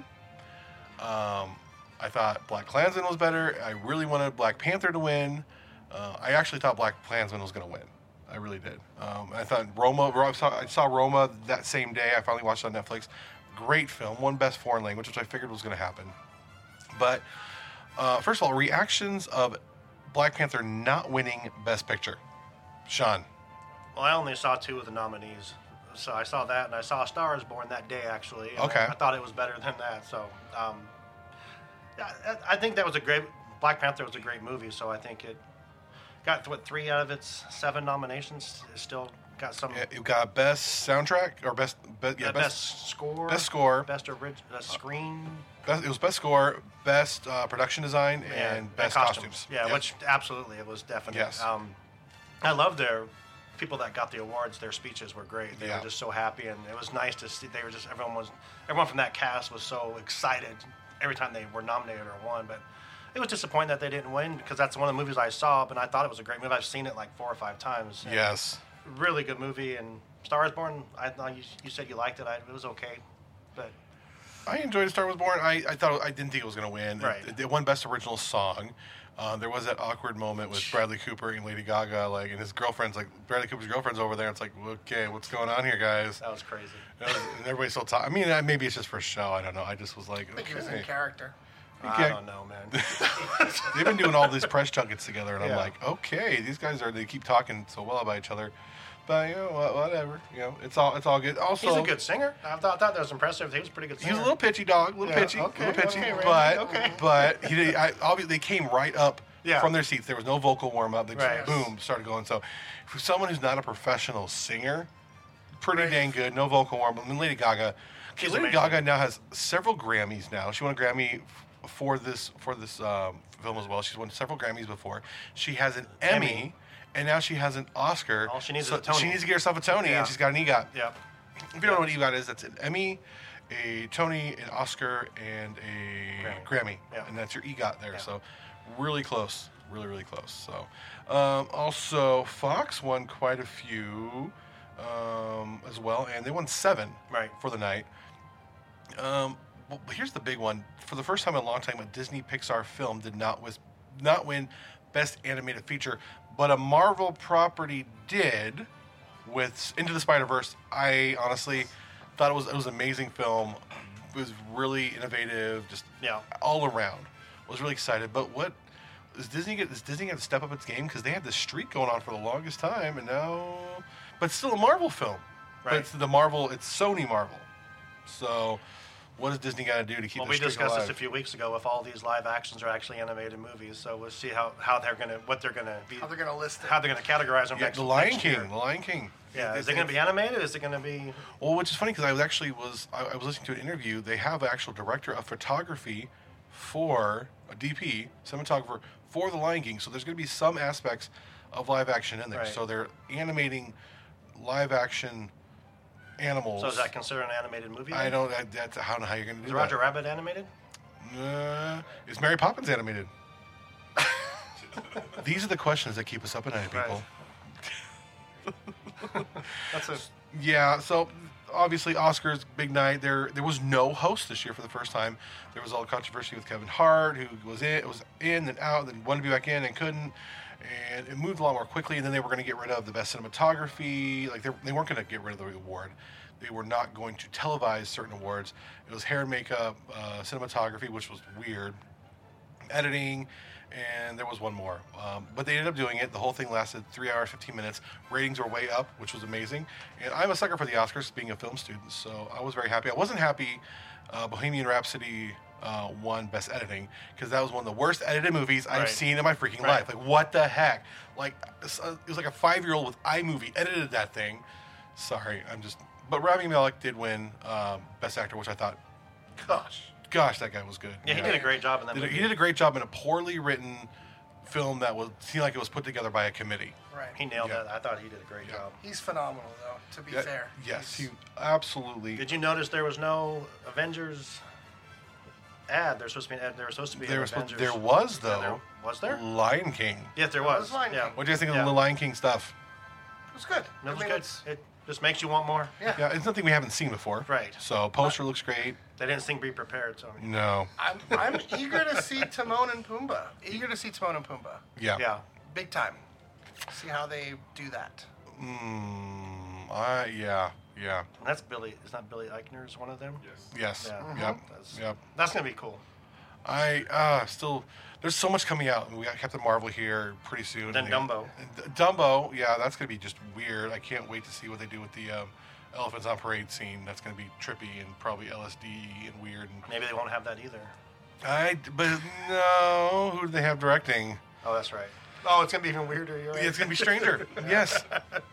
Um, I thought Black Klansman was better. I really wanted Black Panther to win. Uh, I actually thought Black Klansman was going to win. I really did. Um, I thought Roma. I saw, I saw Roma that same day. I finally watched it on Netflix. Great film. Won Best Foreign Language, which I figured was going to happen. But uh, first of all, reactions of Black Panther not winning Best Picture. Sean. Well, I only saw two of the nominees. So I saw that, and I saw *Star Is Born* that day actually. Okay. I, I thought it was better than that. So, um, I, I think that was a great. Black Panther was a great movie. So I think it got what three out of its seven nominations. It still got some. Yeah, You got Best Soundtrack or Best, be, yeah, uh, best, best, score. best score. Best orig- uh, screen. best- It was Best Score, Best uh, Production Design, yeah, and Best costumes. Costumes. Yeah, which absolutely it was definite. Yes. Um, I love their people that got the awards. Their speeches were great. They were just so happy, and it was nice to see. They were just everyone was everyone from that cast was so excited every time they were nominated or won. But it was disappointing that they didn't win because that's one of the movies I saw. But I thought it was a great movie. I've seen it like four or five times. Yes. really good movie. And *Star Is Born*. I thought you, you said you liked it. I, it was okay, but I enjoyed Star Was Born. I, I thought I didn't think it was going to win. Right. It, it won Best Original Song. Uh, there was that awkward moment with Bradley Cooper and Lady Gaga, like, and his girlfriend's like Bradley Cooper's girlfriend's over there. It's like, okay, what's going on here, guys? that was crazy. And everybody's still talking. I mean, uh, maybe it's just for show. I don't know. I just was like, I think he was in character. I don't know, man. *laughs* They've been doing all these press junkets together, and I'm Yeah. like, okay, these guys are. They keep talking so well about each other, but you know, wha- whatever. You know, it's all it's all good. Also, He's a good singer. I thought, thought that was impressive. He was a pretty good He singer. was a little pitchy dog, a little Yeah, pitchy, a okay, little pitchy, okay, Randy, but okay. but he did, I, obviously they came right up Yeah. from their seats. There was no vocal warm up. They just Right. boom started going. So for someone who's not a professional singer, pretty dang good. No vocal warm up. I mean, Lady Gaga. Okay, She's Lady amazing. Gaga now has several Grammys. Now she won a Grammy for this for this um, film as well. She's won several Grammys before. She has an Emmy. Emmy. And now she has an Oscar. All she needs so is a Tony. She needs to get herself a Tony, Yeah. and she's got an EGOT. Yeah. If you don't know what EGOT is, that's an Emmy, a Tony, an Oscar, and a Grammy. Yeah. And that's your EGOT there. Yeah. So really close. Really, really close. So um, also, Fox won quite a few um, as well, and they won seven Right. for the night. Um, well, here's the big one. For the first time in a long time, a Disney Pixar film did not was not win Best Animated Feature, but a Marvel property did with Into the Spider Verse. I honestly thought it was it was an amazing film. It was really innovative, just Yeah. all around. Was really excited. But what is Disney? Get, is Disney going to step up its game because they had this streak going on for the longest time, and now, but still a Marvel film. But Right. it's the Marvel. It's Sony Marvel. So, what is Disney got to do to keep Well, the we discussed alive? this a few weeks ago. If all these live actions are actually animated movies, so we'll see how, how they're gonna what they're gonna be How they're gonna list it? how they're gonna categorize them yeah, next. the Lion next King. year. The Lion King. Yeah, is it gonna be animated? Is it gonna be? Well, which is funny because I was actually was I, I was listening to an interview. They have an actual director of photography for a DP cinematographer for the Lion King. So there's going to be some aspects of live action in there. Right. So they're animating live action animals. So is that considered an animated movie? I then? don't. I, that's I don't know how you're going to do Is Roger that. Rabbit animated? Uh, is Mary Poppins animated? *laughs* These are the questions that keep us up at night, people. Right. *laughs* That's a Yeah, so obviously Oscars big night. There there was no host this year for the first time. There was all the controversy with Kevin Hart, who was in was in and out, then wanted to be back in and couldn't. And it moved a lot more quickly. And then they were going to get rid of the best cinematography. Like they, they weren't going to get rid of the award. They were not going to televise certain awards. It was hair and makeup, uh, cinematography, which was weird. editing, and there was one more. Um, but they ended up doing it. The whole thing lasted three hours, 15 minutes. Ratings were way up, which was amazing. And I'm a sucker for the Oscars, being a film student, so I was very happy. I wasn't happy uh, Bohemian Rhapsody uh, won Best Editing because that was one of the worst edited movies I've Right. seen in my freaking Right. life. Like, what the heck? Like, it's, uh, it was like a five year old with iMovie edited that thing. Sorry, I'm just. But Rami Malek did win um, Best Actor, which I thought, gosh, gosh, that guy was good. Yeah, he did a great job in that Did a- movie. he did a great job in a poorly written film that was seemed like it was put together by a committee. Right. He nailed Yeah. that. I thought he did a great Yeah. job. He's phenomenal, though. To be Yeah, fair. Yes, he absolutely. Did you notice there was no Avengers ad? There's supposed to be an ad. There was supposed to be there an was supposed- Avengers. there was Yeah, though. there- was there? Lion King. Yes, there There was. was Lion yeah. King. What do you think of Yeah. the Lion King stuff? It was good. No, it was mean, good. It just makes you want more. Yeah. Yeah, it's nothing we haven't seen before. Right. So poster looks great. They didn't sing "Be Prepared," so No. I'm, I'm eager to see Timon and Pumbaa. Eager to see Timon and Pumbaa. Yeah. yeah. Big time. See how they do that. Mm, I yeah yeah And that's Billy. Is not Billy Eichner's one of them? Yes. yes Yeah. yep That's, yep. That's gonna be cool. I uh still there's so much coming out. We got Captain Marvel here pretty soon. Then And Dumbo. D- Dumbo, yeah, that's gonna be just weird. I can't wait to see what they do with the um, elephants on parade scene. That's gonna be trippy and probably LSD and weird. And Maybe they won't have that either. I but no, who do they have directing? Oh, that's right. Oh, it's gonna be even weirder. You're right. It's gonna be Stranger. *laughs* yes.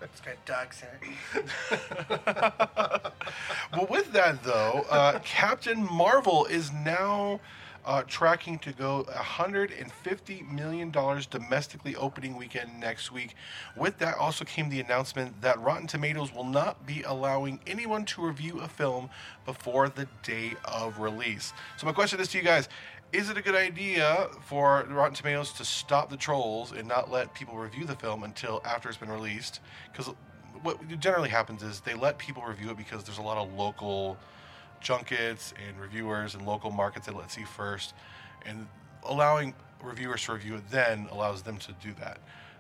It's got dogs in it. *laughs* Well, with that though, uh, Captain Marvel is now uh, tracking to go 150 million dollars domestically opening weekend next week. With that, also came the announcement that Rotten Tomatoes will not be allowing anyone to review a film before the day of release. So my question is to you guys. Is it a good idea for Rotten Tomatoes to stop the trolls and not let people review the film until after it's been released? Because what generally happens is they let people review it because there's a lot of local junkets and reviewers and local markets they let's see first, and allowing reviewers to review it then allows them to do that.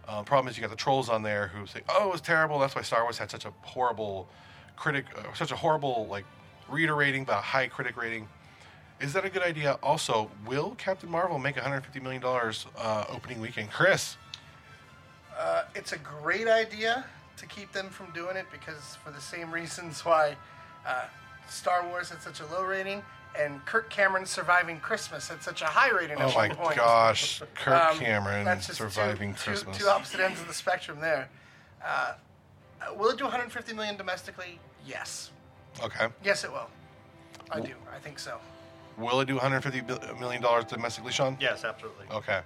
Uh, problem is you got the trolls on there who say, "Oh, it was terrible. That's why Star Wars had such a horrible critic, uh, such a horrible like reader rating, but a high critic rating." Is that a good idea? Also, will Captain Marvel make 150 million dollars uh, opening weekend? Chris, Uh, it's a great idea to keep them from doing it because for the same reasons why uh, Star Wars had such a low rating and Kirk Cameron's Surviving Christmas had such a high rating oh my one point. gosh, Kirk Um, Cameron surviving two, Christmas. Two, two opposite ends of the spectrum there. Uh, uh, will it do 150 million domestically? Yes. okay. Yes, it will. I do. I think so. Will it do 150 million dollars domestically, Sean? Yes, absolutely. Okay.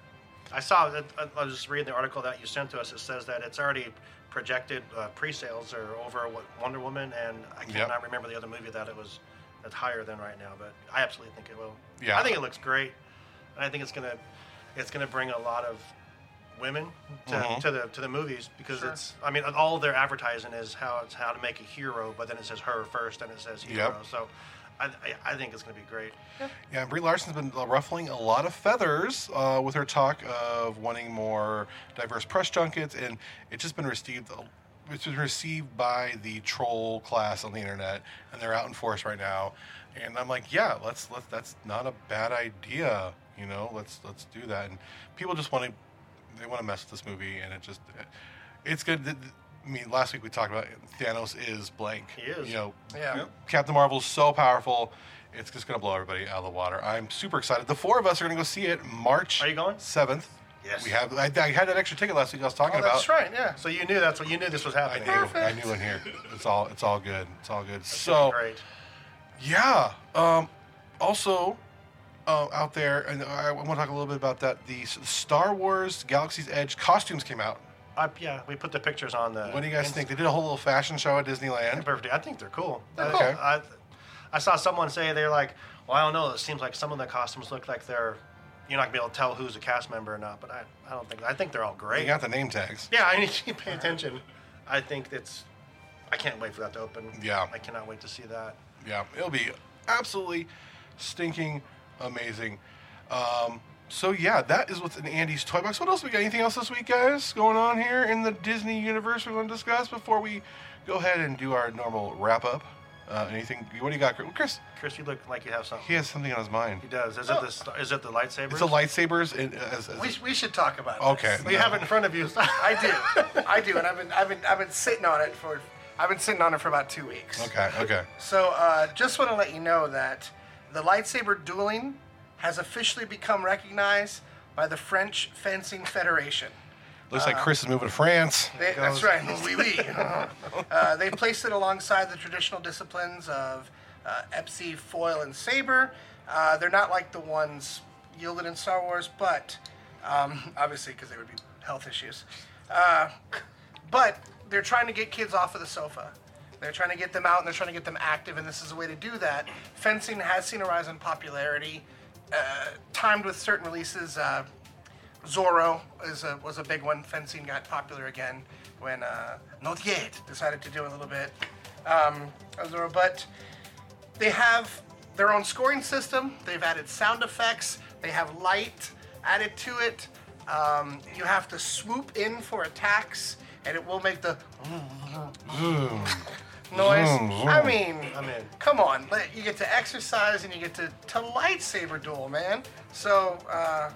I saw that. I- was just reading the article that you sent to us. It says that it's already projected uh, pre-sales are over what Wonder Woman and I Yep. cannot remember the other movie that it was that's higher than right now. But I absolutely think it will. Yeah. I think it looks great. I think it's gonna it's gonna bring a lot of women to, Mhm. to the to the movies because Sure. it's I mean all of their advertising is how it's how to make a hero, but then it says her first and it says hero. Yep. So I, I I think it's gonna be great. Yeah, Brie Larson's been uh, ruffling a lot of feathers uh, with her talk of wanting more diverse press junkets, and it's just been received. It's been received by the troll class on the internet, and they're out in force right now. And I'm like, yeah, let's let's. That's not a bad idea, you know. Let's let's do that. And people just want to, they want to mess with this movie, and it just, it's good. That- I mean, last week we talked about Thanos is blank. He is. You know, Yeah. Captain Marvel's so powerful, it's just going to blow everybody out of the water. I'm super excited. The four of us are going to go see it March Are you going? 7th. Yes. We have. I, I had that extra ticket last week I was talking Oh, about. that's right. Yeah. So you knew that's what you knew this was I happening. knew. I knew in here. It's all. It's all good. It's all good. It's so great. yeah. Um, also, uh, out there, and I, want to talk a little bit about that. The S- Star Wars Galaxy's Edge costumes came out. Yeah, we put the pictures on the. What do you guys think? They did a whole little fashion show at Disneyland. Perfect. I think they're cool. They're I, cool. I, I saw someone say they're like, well, I don't know. It seems like some of the costumes look like they're. You're not gonna be able to tell who's a cast member or not, but I, I don't think. I think they're all great. You got the name tags. Yeah, I need to pay attention. I think it's. I can't wait for that to open. Yeah. I cannot wait to see that. Yeah, it'll be absolutely stinking amazing. Um, so yeah, that is what's in Andy's toy box. What else we got? Anything else this week, guys, going on here in the Disney universe we want to discuss before we go ahead and do our normal wrap up? Uh, anything? What do you got, Chris? Chris? Chris, you look like you have something. He has something on his mind. He does. Is it the st- is it the lightsaber? It's the lightsabers. And, as, as We, we should talk about it. Okay. this. We have it in front of you. *laughs* I do. I do, and I've been I've been I've been sitting on it for I've been sitting on it for about two weeks. okay. Okay. So uh, just want to let you know that the lightsaber dueling has officially become recognized by the French Fencing Federation. Looks like Chris is moving to France. They, that's right. Oui, oui. *laughs* uh, they placed it alongside the traditional disciplines of uh, épée, foil, and saber. Uh, they're not like the ones yielded in Star Wars, but um, *laughs* obviously because there would be health issues. Uh, but they're trying to get kids off of the sofa. They're trying to get them out and they're trying to get them active, and this is a way to do that. Fencing has seen a rise in popularity, uh, timed with certain releases. Uh, Zorro is a, was a big one. Fencing got popular again when uh, Not Yet decided to do a little bit. Um, Zorro, but they have their own scoring system. They've added sound effects. They have light added to it. Um, you have to swoop in for attacks, and it will make the noise. Zoom, zoom. I mean, I'm in. come on, you get to exercise and you get to, to lightsaber duel, man. So, uh,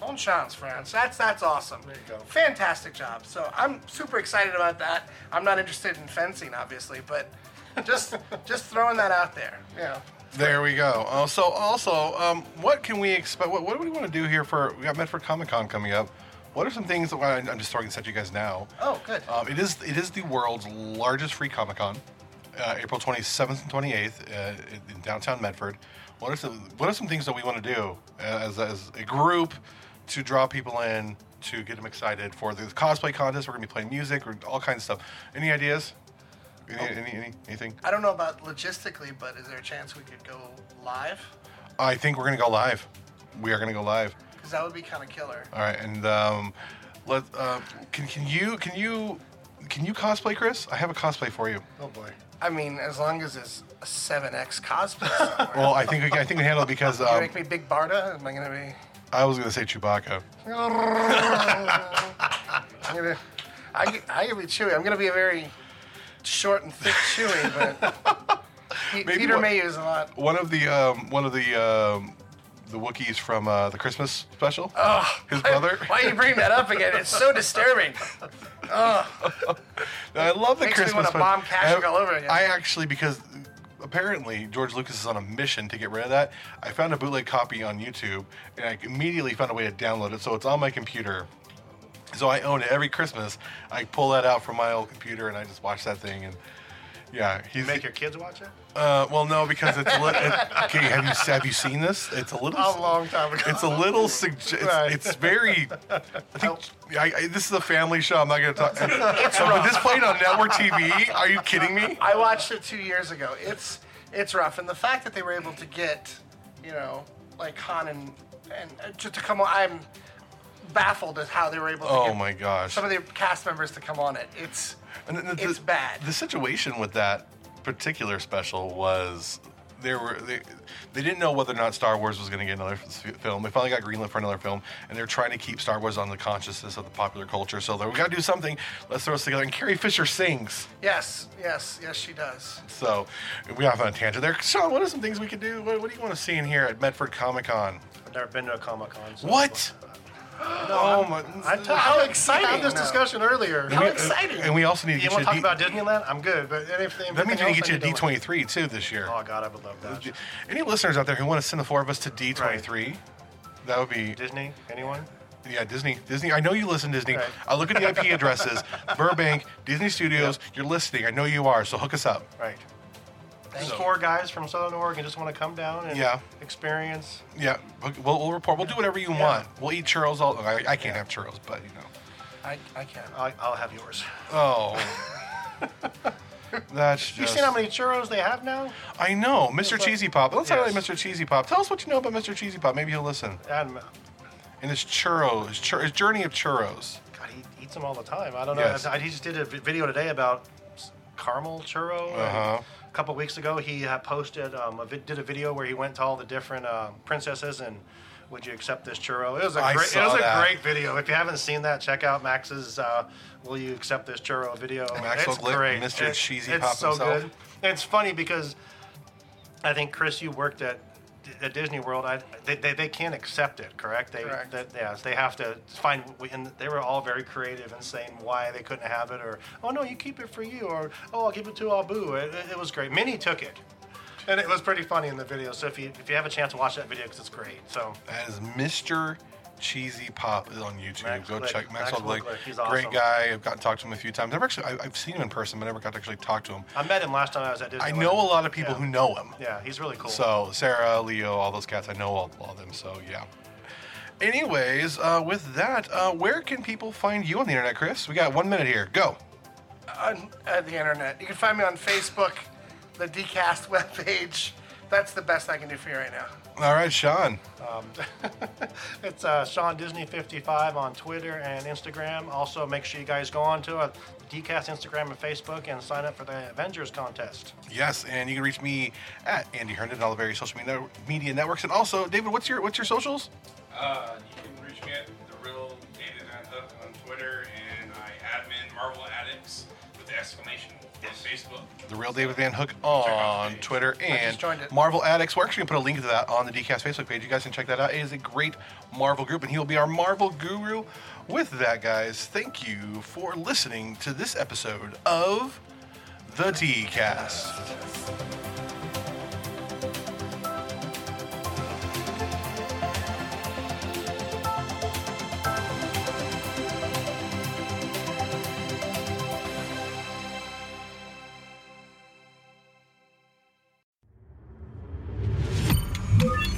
bon chance, France. That's that's awesome. There you go. Fantastic job. So I'm super excited about that. I'm not interested in fencing, obviously, but just *laughs* just throwing that out there. Yeah. There we go. Uh, so also, um, what can we expect? What, what do we want to do here for? We got Medford Comic Con coming up. What are some things that I'm just throwing this at you guys now? Oh, good. Um, it is it is the world's largest free Comic Con, uh, April 27th and 28th uh, in downtown Medford. What are some What are some things that we want to do as, as a group to draw people in to get them excited for the cosplay contest? We're gonna be playing music or all kinds of stuff. Any ideas? Any, any, any anything? I don't know about logistically, but is there a chance we could go live? I think we're gonna go live. We are gonna go live. Because that would be kind of killer. All right, and um, let uh, can can you can you can you cosplay, Chris? I have a cosplay for you. Oh boy. I mean, as long as it's a 7X cosplay *laughs* somewhere. Well, I think we can, I think we handle it because you um, make me Big Barda? Am I going to be... I was gonna say Chewbacca. *laughs* I'm gonna, I, get- I can be Chewy. I'm gonna be a very short and thick Chewy, but *laughs* Maybe Peter what- may use a lot. One of the um, one of the um, the Wookiees from uh, the Christmas special. Oh, His brother. *laughs* Why are you bringing that up again? It's so disturbing. I love the Makes me Christmas wanna bomb Kashyyyk all over again. I actually because apparently George Lucas is on a mission to get rid of that. I found a bootleg copy on YouTube and I immediately found a way to download it, so it's on my computer. So I own it every Christmas. I pull that out from my old computer and I just watch that thing and. Yeah, he's Make your kids watch it? Uh, well, no, because it's little. It, *laughs* okay, have you have you seen this? It's a little. A long time ago. It's a little. Sugge- *laughs* Right. it's, it's very. I think I, I, this is a family show. I'm not going to talk. *laughs* It's So, this played on network TV. Are you kidding me? I watched it two years ago. It's it's rough, and the fact that they were able to get, you know, like Han and and uh, just to come on, I'm baffled at how they were able to Oh get my gosh! some of the cast members to come on it. It's And the- the- it's bad. The situation with that particular special was there were they, they didn't know whether or not Star Wars was going to get another f- film. They finally got greenlit for another film, and they're trying to keep Star Wars on the consciousness of the popular culture. So they're, we got to do something. Let's throw this together. And Carrie Fisher sings. yes, yes, yes, she does. So we off on a tangent there. Sean, what are some things we could do? What, what do you want to see in here at Medford Comic Con? I've never been to a Comic Con. So What? Oh my! I t- How exciting, had this though. discussion earlier. How uh, exciting! And we also need to You get you. to to talk D- about Disneyland? I'm good, but anything. that means we need to get you else to I need to D23 too this year. Oh God, I would love that. Any listeners out there who want to send the four of us to D23? That would be Disney? Anyone? yeah, Disney. Disney. I know you listen, Disney. Right. I look at the IP addresses. *laughs* Burbank, Disney Studios. You're listening. I know you are. So hook us up. Right. Thank Just you. four guys from Southern Oregon just want to come down and Yeah. experience. Yeah, we'll, we'll report. We'll do whatever you want. We'll eat churros. All I, I can't have churros, but you know. I, I can. I'll, I'll have yours. Oh, *laughs* that's just. You seen how many churros they have now? I know, Mr. Cheesy Pop. Let's highlight Yes. Mr. Cheesy Pop. Tell us what you know about Mr. Cheesy Pop. Maybe he'll listen. And And his churros, his, chur- his journey of churros. God, he eats them all the time. I don't know. Yes. I, he just did a video today about s- caramel churro. Uh-huh. A couple weeks ago, he had posted, um, a vi- did a video where he went to all the different um, princesses and Would you accept this churro? It was a I great. It was a great video. If you haven't seen that, check out Max's uh, "Will You Accept This Churro" video. Maxwell it's Glick, great. Mr. It- Cheesy it's Pop so himself. good. It's funny because I think Chris, you worked at at Disney World. I, they, they, they can't accept it, correct? They, Correct. That, yes, they have to find. And they were all very creative in saying why they couldn't have it, or oh no, you keep it for you, or oh I'll give it to Abu. It, it, it was great. Minnie took it. And it was pretty funny in the video. So if you if you have a chance to watch that video, because it's great. So That is Mr. Cheesy Pop is on YouTube. Max Go Glick. check Maxwell Maxwell Glick. Glick. He's Great guy. I've gotten to talk to him a few times. Never actually. I, I've seen him in person, but never got to actually talk to him. I met him last time I was at Disney. I know a lot of people yeah. who know him. Yeah, he's really cool. So Sarah, Leo, all those cats, I know all, all of them. So yeah. Anyways, uh, with that, uh, where can people find you on the internet, Chris? We got one minute here. Go. on uh, the internet. You can find me on Facebook, the DCast webpage. That's the best I can do for you right now. All right, Sean. *laughs* It's uh, Sean Disney 55 on Twitter and Instagram. Also, make sure you guys go on to uh, DCast Instagram and Facebook and sign up for the Avengers contest. Yes, and you can reach me at Andy Herndon and all the various social media, media networks. And also, David, what's your what's your socials? Uh, you can reach me at the real David Van Hook on Twitter, and I admin Marvel Addicts with the exclamation on Facebook. The real David Van Hook on. Twitter and. Marvel Addicts. We're actually gonna put a link to that on the DCast Facebook page. You guys can check that out. It is a great Marvel group, and he'll be our Marvel guru. With that, guys, thank you for listening to this episode of the DCast.